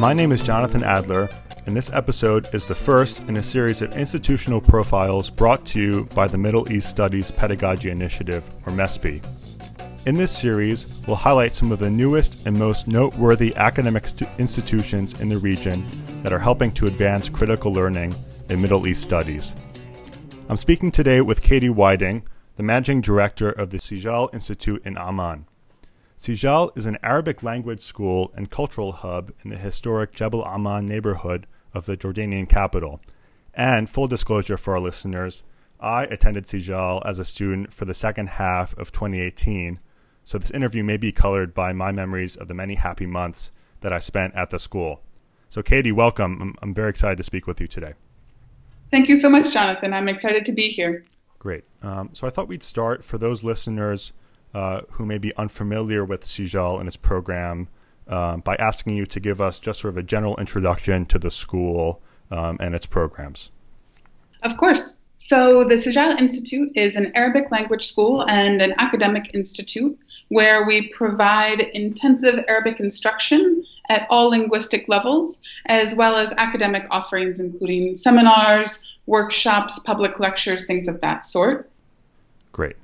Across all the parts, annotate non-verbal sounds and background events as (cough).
My name is Jonathan Adler, and this episode is the first in a series of institutional profiles brought to you by the Middle East Studies Pedagogy Initiative, or MESPI. In this series, we'll highlight some of the newest and most noteworthy academic institutions in the region that are helping to advance critical learning in Middle East studies. I'm speaking today with Katy Whiting, the managing director of the Sijal Institute in Amman. Sijal is an Arabic language school and cultural hub in the historic Jabal Amman neighborhood of the Jordanian capital. And full disclosure for our listeners, I attended Sijal as a student for the second half of 2018 so this interview may be colored by my memories of the many happy months that I spent at the school. So, Katy, welcome. I'm, I'm very excited to speak with you today. Thank you so much, Jonathan. I'm excited to be here. Great. Um, so, I thought we'd start for those listeners uh, who may be unfamiliar with Sijal and its program um, by asking you to give us just sort of a general introduction to the school um, and its programs. Of course. So, the Sijal Institute is an Arabic language school and an academic institute where we provide intensive Arabic instruction at all linguistic levels, as well as academic offerings, including seminars, workshops, public lectures, things of that sort. Great.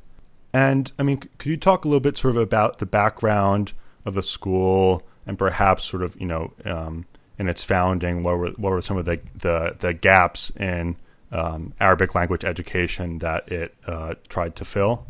And I mean, could you talk a little bit sort of about the background of the school and perhaps sort of, you know, um, in its founding, what were, what were some of the, the, the gaps in um, Arabic language education that it uh, tried to fill?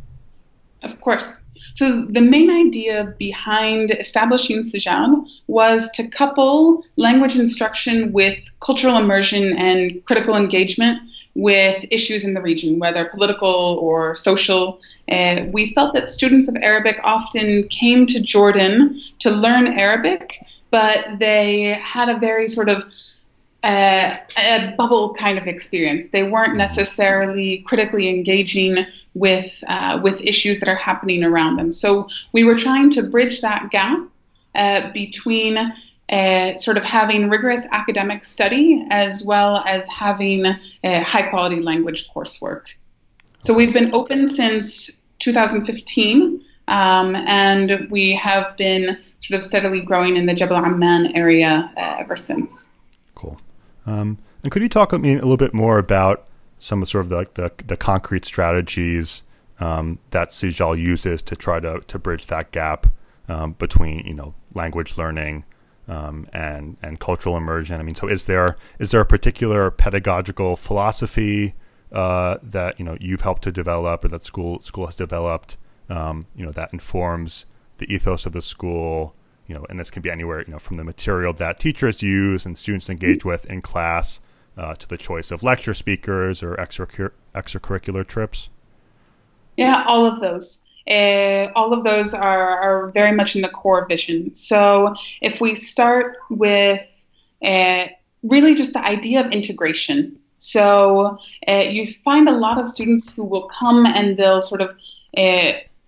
Of course. So the main idea behind establishing Sijal was to couple language instruction with cultural immersion and critical engagement with issues in the region, whether political or social. Uh, we felt that students of Arabic often came to Jordan to learn Arabic, but they had a very sort of a, a, bubble kind of experience. They weren't mm-hmm. necessarily critically engaging with uh, with issues that are happening around them. So we were trying to bridge that gap uh, between uh, sort of having rigorous academic study as well as having high quality language coursework. So we've been open since 2015. Um, and we have been sort of steadily growing in the Jabal Amman area uh, ever since. Cool. Um, and could you talk to me a little bit more about some of sort of the, like the, the concrete strategies um, that Sijal uses to try to, to bridge that gap um, between you know language learning um, and and cultural immersion? I mean, so is there is there a particular pedagogical philosophy uh, that you know you've helped to develop or that school school has developed? Um, you know that informs the ethos of the school you know, and this can be anywhere, you know, from the material that teachers use and students engage with in class uh, to the choice of lecture speakers or extracur- extracurricular trips? Yeah, all of those. Uh, all of those are, are very much in the core vision. So if we start with uh, really just the idea of integration. So uh, you find a lot of students who will come and they'll sort of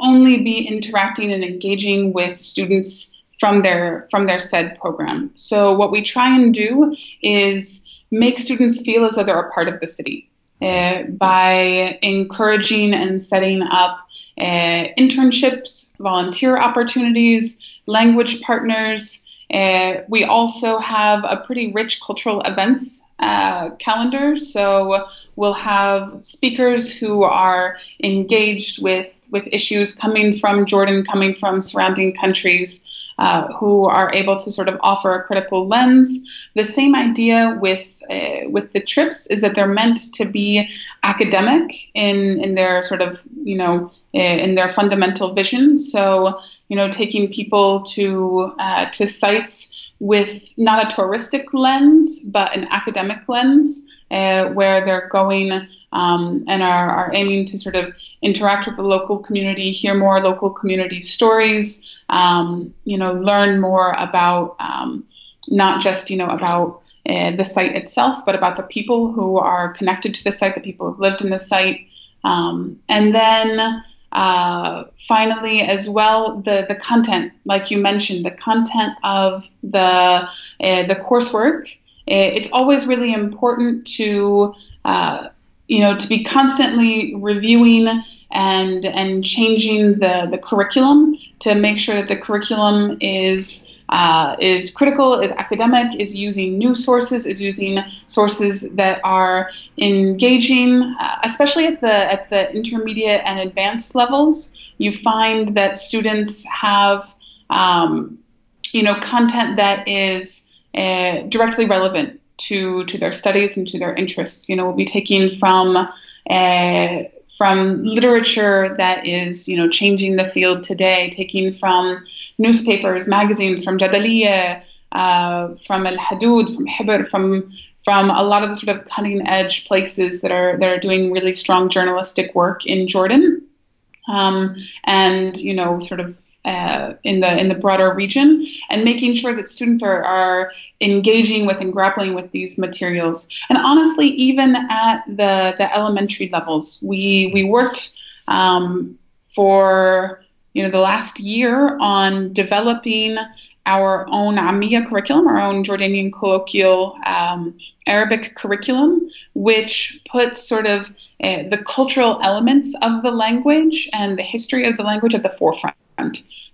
only be interacting and engaging with students from their from their said program. So what we try and do is make students feel as though they're a part of the city by encouraging and setting up uh, internships, volunteer opportunities, language partners. Uh, we also have a pretty rich cultural events uh, calendar. So we'll have speakers who are engaged with with issues coming from Jordan, coming from surrounding countries, uh, who are able to sort of offer a critical lens. The same idea with uh, with the trips is that they're meant to be academic in in their sort of you know in their fundamental vision. So you know taking people to uh, to sites with not a touristic lens but an academic lens. Uh, where they're going um, and are, are aiming to sort of interact with the local community, hear more local community stories, um, you know, learn more about um, not just, you know, about uh, the site itself, but about the people who are connected to the site, the people who've lived in the site. Um, and then uh, finally, as well, the, the content, like you mentioned, the content of the, uh, the coursework. It's always really important to uh, you know, to be constantly reviewing and and changing the the curriculum to make sure that the curriculum is uh, is critical, is academic, is using new sources, is using sources that are engaging, uh, especially at the at the intermediate and advanced levels. You find that students have, um, you know, content that is uh, directly relevant to to their studies and to their interests. You know, we'll be taking from uh, from literature that is, you know, changing the field today, taking from newspapers, magazines, from Jadaliyya, uh, from Al Hudood, from Hibr, from from a lot of the sort of cutting edge places that are that are doing really strong journalistic work in Jordan, um, and you know, sort of uh, in the in the broader region, and making sure that students are are engaging with and grappling with these materials. And honestly, even at the the elementary levels, we we worked um, for you know the last year on developing our own Amiya curriculum, our own Jordanian colloquial um, Arabic curriculum, which puts sort of uh, the cultural elements of the language and the history of the language at the forefront.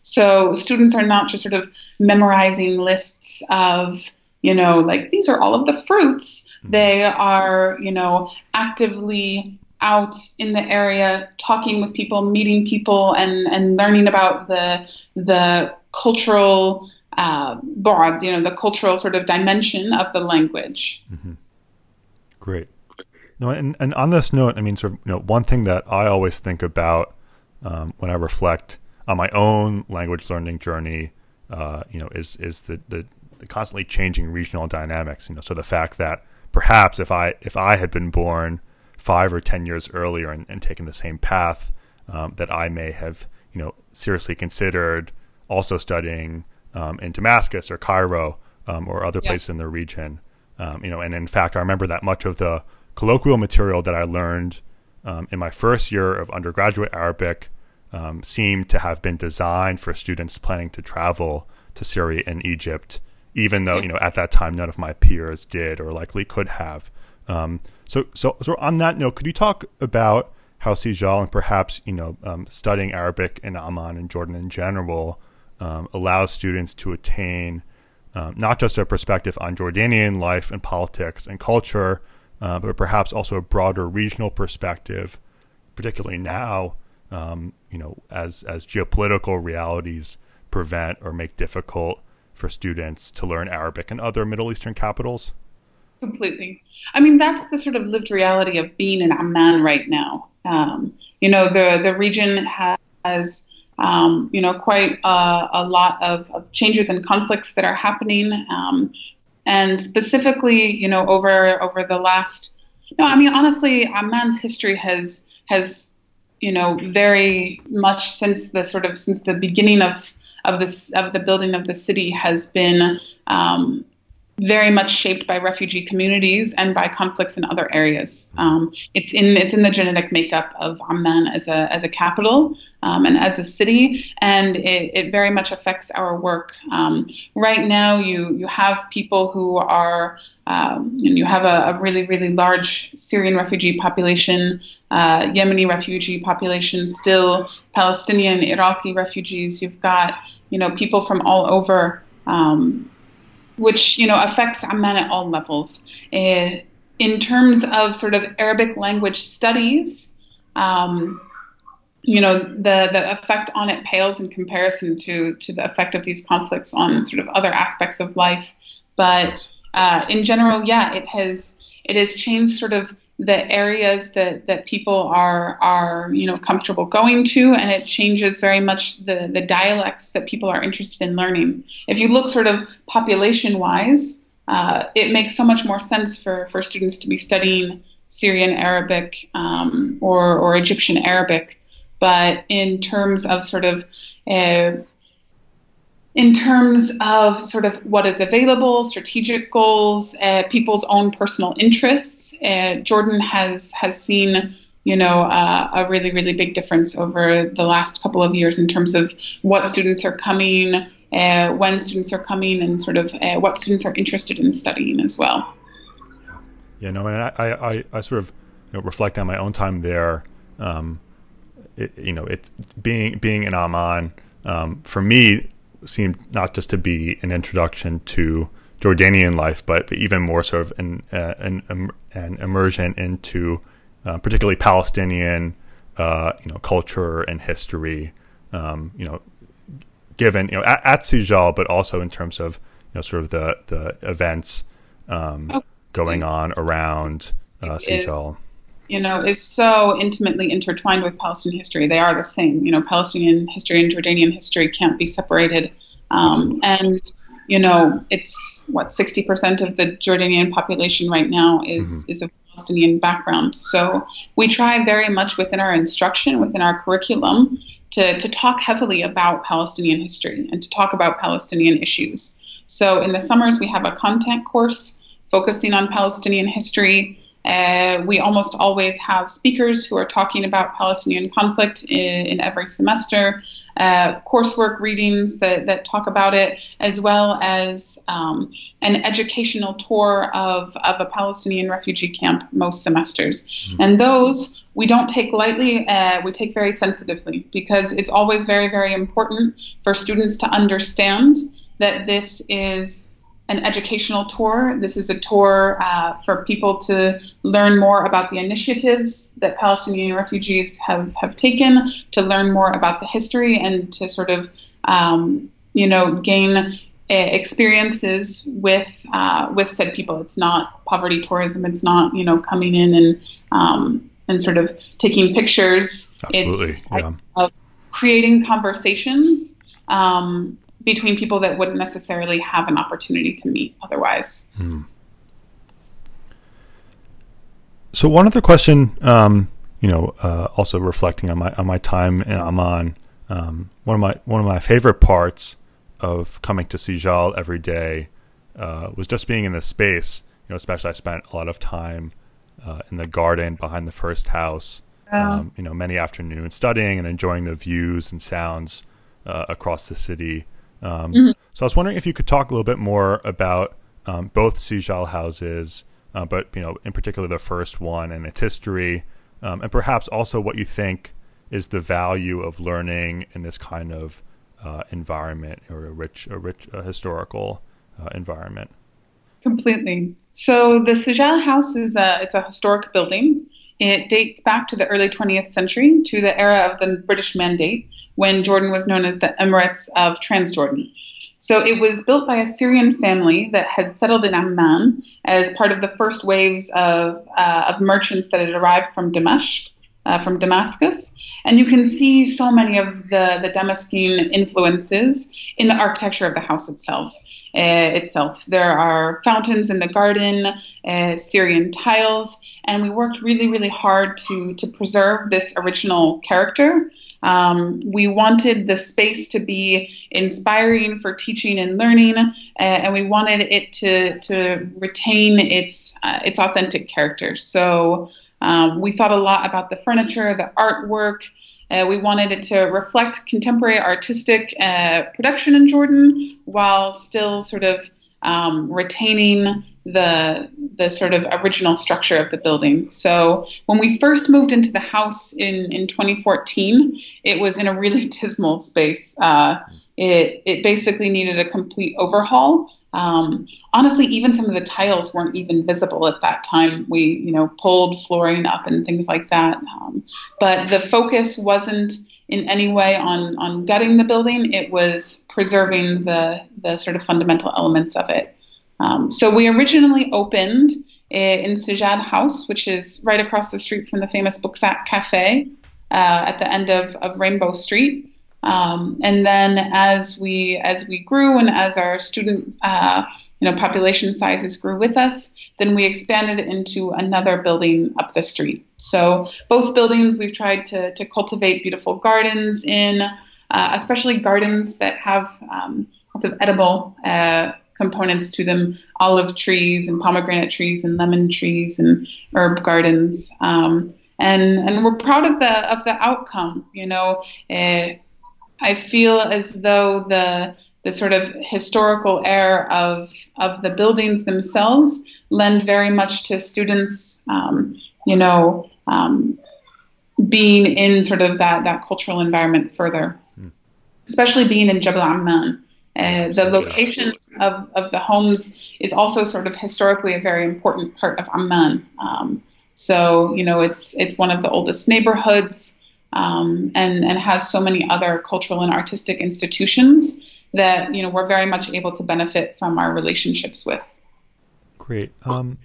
So students are not just sort of memorizing lists of, you know, like these are all of the fruits. Mm-hmm. They are, you know, actively out in the area talking with people, meeting people, and, and learning about the the cultural uh, board, you know, the cultural sort of dimension of the language. Mm-hmm. Great. No, and, and on this note, I mean, sort of, you know, one thing that I always think about um, when I reflect on my own language learning journey, uh, you know, is is the, the, the constantly changing regional dynamics. You know, so the fact that perhaps if I if I had been born five or ten years earlier and, and taken the same path, um, that I may have you know seriously considered also studying um, in Damascus or Cairo um, or other yeah. places in the region. Um, you know, and in fact, I remember that much of the colloquial material that I learned um, in my first year of undergraduate Arabic um, seem to have been designed for students planning to travel to Syria and Egypt, even though you know at that time none of my peers did or likely could have. Um, so, so, so on that note, could you talk about how Sijal and perhaps you know um, studying Arabic in Amman and Jordan in general um, allows students to attain um, not just a perspective on Jordanian life and politics and culture, uh, but perhaps also a broader regional perspective, particularly now um, you know, as as geopolitical realities prevent or make difficult for students to learn Arabic in other Middle Eastern capitals? Completely. I mean, that's the sort of lived reality of being in Amman right now. Um, you know, the the region has um, you know quite a, a lot of, of, changes and conflicts that are happening, um, and specifically, you know, over over the last. No, I mean, honestly, Amman's history has has you know, very much since the sort of since the beginning of of this of the building of the city has been um, very much shaped by refugee communities and by conflicts in other areas. Um, it's in it's in the genetic makeup of Amman as a as a capital um, and as a city, and it, it very much affects our work. Um, right now, you you have people who are um, you have a, a, really really large Syrian refugee population, uh, Yemeni refugee population, still Palestinian, Iraqi refugees. You've got you know people from all over. Um, which you know affects Amman at all levels. Uh, in terms of sort of Arabic language studies, um, you know the the effect on it pales in comparison to to the effect of these conflicts on sort of other aspects of life. But uh, in general, yeah, it has it has changed sort of the areas that, that people are are you know comfortable going to and it changes very much the, the dialects that people are interested in learning if you look sort of population wise uh, it makes so much more sense for, for students to be studying Syrian Arabic um, or, or Egyptian Arabic but in terms of sort of uh, in terms of sort of what is available, strategic goals, uh, people's own personal interests, uh, Jordan has has seen you know uh, a really really big difference over the last couple of years in terms of what students are coming, uh, when students are coming, and sort of uh, what students are interested in studying as well. Yeah, no, and I I, I sort of you know, reflect on my own time there. Um, it, you know, it's being being in Amman um, for me seemed not just to be an introduction to Jordanian life, but, but even more sort of an, uh, an, um, an immersion into uh, particularly Palestinian, uh, you know, culture and history. Um, you know, given you know at, at Sijal, but also in terms of you know sort of the the events um, okay. going on around uh, Sijal. You know, is so intimately intertwined with Palestinian history. They are the same. You know, Palestinian history and Jordanian history can't be separated. Um, and you know, it's what 60% of the Jordanian population right now is mm-hmm. is of Palestinian background. So we try very much within our instruction, within our curriculum, to, to talk heavily about Palestinian history and to talk about Palestinian issues. So in the summers, we have a content course focusing on Palestinian history. Uh, we almost always have speakers who are talking about Palestinian conflict in, in every semester uh, coursework readings that, that talk about it, as well as um, an educational tour of, of a Palestinian refugee camp most semesters. Mm-hmm. And those we don't take lightly, uh, we take very sensitively because it's always very, very important for students to understand that this is an educational tour. This is a tour uh, for people to learn more about the initiatives that Palestinian refugees have, have taken, to learn more about the history, and to sort of, um, you know, gain uh, experiences with uh, with said people. It's not poverty tourism. It's not you know coming in and um, and sort of taking pictures. Absolutely, it's yeah. creating conversations. Um, between people that wouldn't necessarily have an opportunity to meet otherwise. Hmm. So one other question, um, you know, uh, also reflecting on my on my time in Amman, um, one of my one of my favorite parts of coming to Sijal every day uh, was just being in the space. You know, especially I spent a lot of time uh, in the garden behind the first house. Um, you know, many afternoons studying and enjoying the views and sounds uh, across the city. Um, mm-hmm. So I was wondering if you could talk a little bit more about um, both Sijal houses, uh, but you know, in particular the first one and its history, um, and perhaps also what you think is the value of learning in this kind of uh, environment or a rich, a rich uh, historical environment. Completely. So the Sijal House is a it's a historic building. It dates back to the early 20th century, to the era of the British Mandate when Jordan was known as the Emirates of Transjordan. So it was built by a Syrian family that had settled in Amman as part of the first waves of, uh, of merchants that had arrived from Damascus. Uh, from Damascus, and you can see so many of the the Damascene influences in the architecture of the house itself. Uh, itself, there are fountains in the garden, uh, Syrian tiles, and we worked really, really hard to to preserve this original character um, we wanted the space to be inspiring for teaching and learning, and we wanted it to to retain its uh, its authentic character. So um, we thought a lot about the furniture, the artwork. Uh, we wanted it to reflect contemporary artistic uh, production in Jordan while still sort of um, retaining the the sort of original structure of the building. So when we first moved into the house in, in 2014, it was in a really (laughs) dismal space. Uh, it it basically needed a complete overhaul. Um, honestly, even some of the tiles weren't even visible at that time. We you know pulled flooring up and things like that. Um, but the focus wasn't in any way on on gutting the building. It was preserving the the sort of fundamental elements of it. Um, so we originally opened in Sijal House, which is right across the street from the famous Books@Cafe uh, at the end of, of Rainbow Street. Um, and then as we as we grew and as our student uh, you know population sizes grew with us, then we expanded into another building up the street. So both buildings we've tried to to cultivate beautiful gardens in, uh, especially gardens that have um, lots of edible uh, components to them olive trees and pomegranate trees and lemon trees and herb gardens. Um, and and we're proud of the of the outcome you know. Uh, I feel as though the the sort of historical air of of the buildings themselves lend very much to students um, you know um, being in sort of that that cultural environment further. Hmm. especially being in Jabal Amman Uh, the location of, of the homes is also sort of historically a very important part of Amman. Um, so you know it's it's one of the oldest neighborhoods um, and and has so many other cultural and artistic institutions that you know we're very much able to benefit from our relationships with. Great. Um,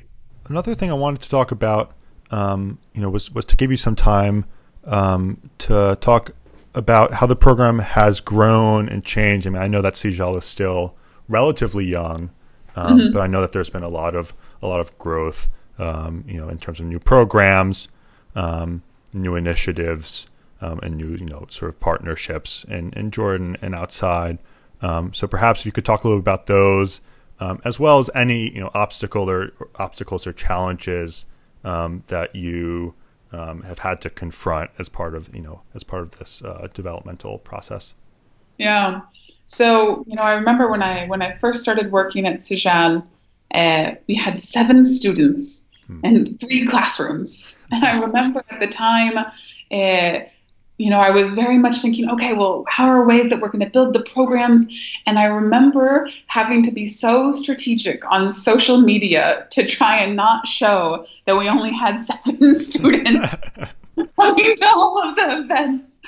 another thing I wanted to talk about, um, you know, was was to give you some time um, to talk about how the program has grown and changed. I mean, I know that Sijal is still relatively young, um, mm-hmm. but I know that there's been a lot of a lot of growth, um, you know, in terms of new programs, um, new initiatives, um, and new you know sort of partnerships in, in Jordan and outside. Um, so perhaps if you could talk a little bit about those, um, as well as any you know obstacle or, or obstacles or challenges that you um, have had to confront as part of you know as part of this uh, developmental process? Yeah. So you know, I remember when I when I first started working at Sijal, uh, we had seven students hmm. and three classrooms, and I remember at the time. Uh, you know, I was very much thinking, okay, well, how are ways that we're going to build the programs? And I remember having to be so strategic on social media to try and not show that we only had (laughs) seven students (laughs) coming to all of the events.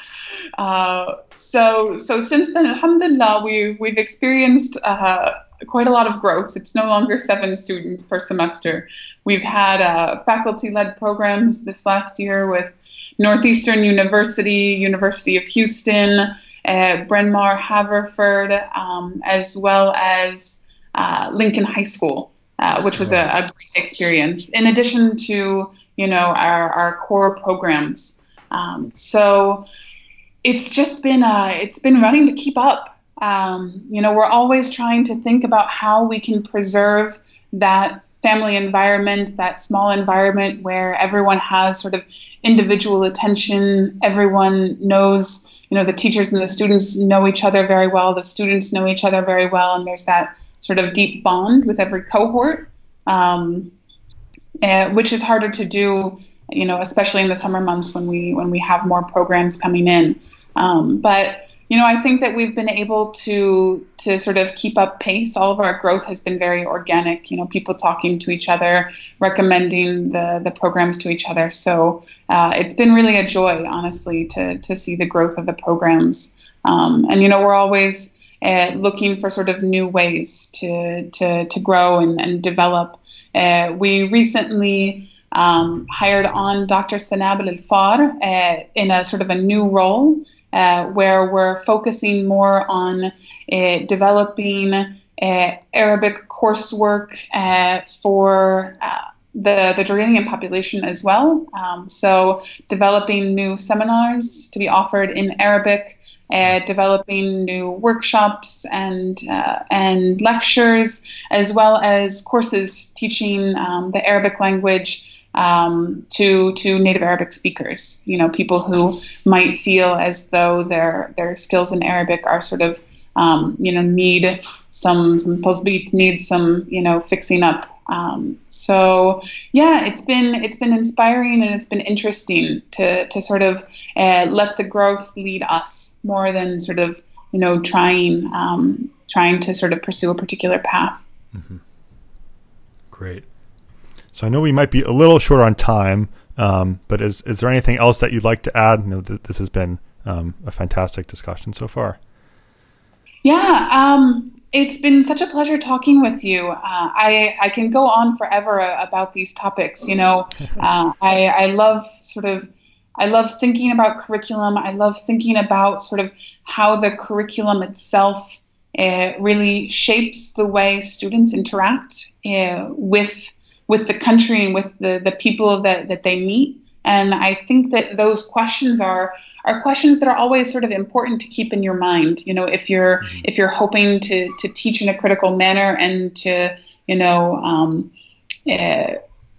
Uh, so, so since then, alhamdulillah, we, we've experienced uh, quite a lot of growth. It's no longer seven students per semester. We've had uh, faculty-led programs this last year with Northeastern University, University of Houston, uh, Bryn Mawr, Haverford, um, as well as uh, Lincoln High School, uh, which was a, a, great experience. In addition to you know our, our core programs, um, so it's just been uh, it's been running to keep up. Um, you know, we're always trying to think about how we can preserve that family environment, that small environment where everyone has sort of individual attention, everyone knows, you know, the teachers and the students know each other very well, the students know each other very well, and there's that sort of deep bond with every cohort, um, uh, which is harder to do, you know, especially in the summer months when we when we have more programs coming in. Um, but you know, I think that we've been able to to sort of keep up pace. All of our growth has been very organic. You know, people talking to each other, recommending the the programs to each other. So uh, it's been really a joy, honestly, to to see the growth of the programs. Um, and you know, we're always uh, looking for sort of new ways to to to grow and, and develop. Uh, we recently. Um, hired on Dr. Sanab Al Far uh, in a sort of a new role uh, where we're focusing more on uh, developing uh, Arabic coursework uh, for the, the Jordanian population as well. Um, so, developing new seminars to be offered in Arabic. Uh, developing new workshops and uh, and lectures, as well as courses teaching um, the Arabic language um, to to native Arabic speakers. You know, people who might feel as though their their skills in Arabic are sort of um, you know need some some tasbit, need some you know fixing up. Um, so yeah, it's been it's been inspiring and it's been interesting to to sort of uh, let the growth lead us more than sort of you know trying um, trying to sort of pursue a particular path. Mm-hmm. Great. So I know we might be a little short on time, um, but is is there anything else that you'd like to add? You know, th- this has been um, a fantastic discussion so far. Yeah, um, it's been such a pleasure talking with you. Uh, I I can go on forever about these topics. You know, (laughs) uh, I I love sort of. I love thinking about curriculum. I love thinking about sort of how the curriculum itself uh, really shapes the way students interact uh, with with the country and with the, the people that, that they meet. And I think that those questions are are questions that are always sort of important to keep in your mind. You know, if you're mm-hmm. if you're hoping to to teach in a critical manner and to you know um, uh,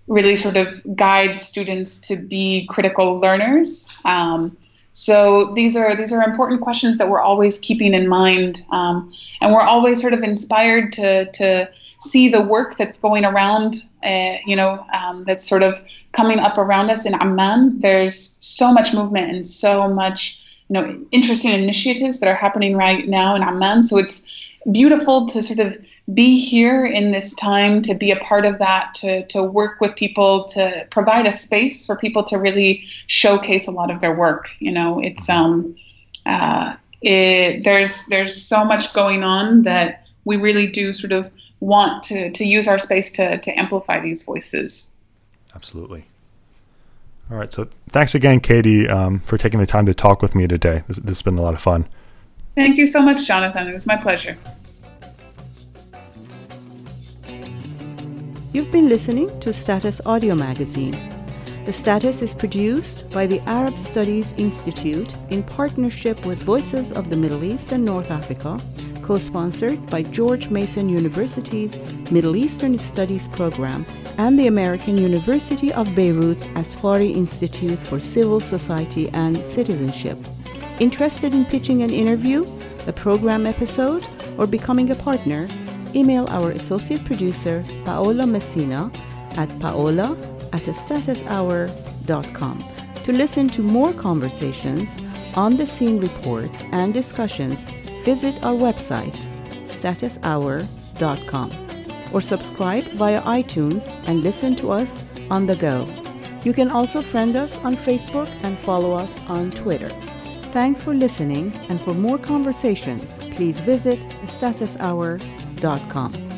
really sort of guide students to be critical learners. Um, so these are these are important questions that we're always keeping in mind, um, and we're always sort of inspired to to see the work that's going around, uh, you know, um, that's sort of coming up around us in Amman. There's so much movement and so much, you know, interesting initiatives that are happening right now in Amman. So it's beautiful to sort of be here in this time, to be a part of that, to, to work with people, to provide a space for people to really showcase a lot of their work. You know, it's um, uh, it, there's there's so much going on that we really do sort of want to to use our space to to amplify these voices. Absolutely. All right. So thanks again, Katy, um, for taking the time to talk with me today. This, this has been a lot of fun. Thank you so much, Jonathan. It was my pleasure. You've been listening to Status Audio Magazine. The Status is produced by the Arab Studies Institute in partnership with Voices of the Middle East and North Africa, co sponsored by George Mason University's Middle Eastern Studies program and the American University of Beirut's Asfari Institute for Civil Society and Citizenship. Interested in pitching an interview, a program episode, or becoming a partner? Email our associate producer, Paola Messina, at paola at statushour.com to listen to more conversations, on the scene reports, and discussions. Visit our website, statushour.com, or subscribe via iTunes and listen to us on the go. You can also friend us on Facebook and follow us on Twitter. Thanks for listening, and for more conversations, please visit statushour.com.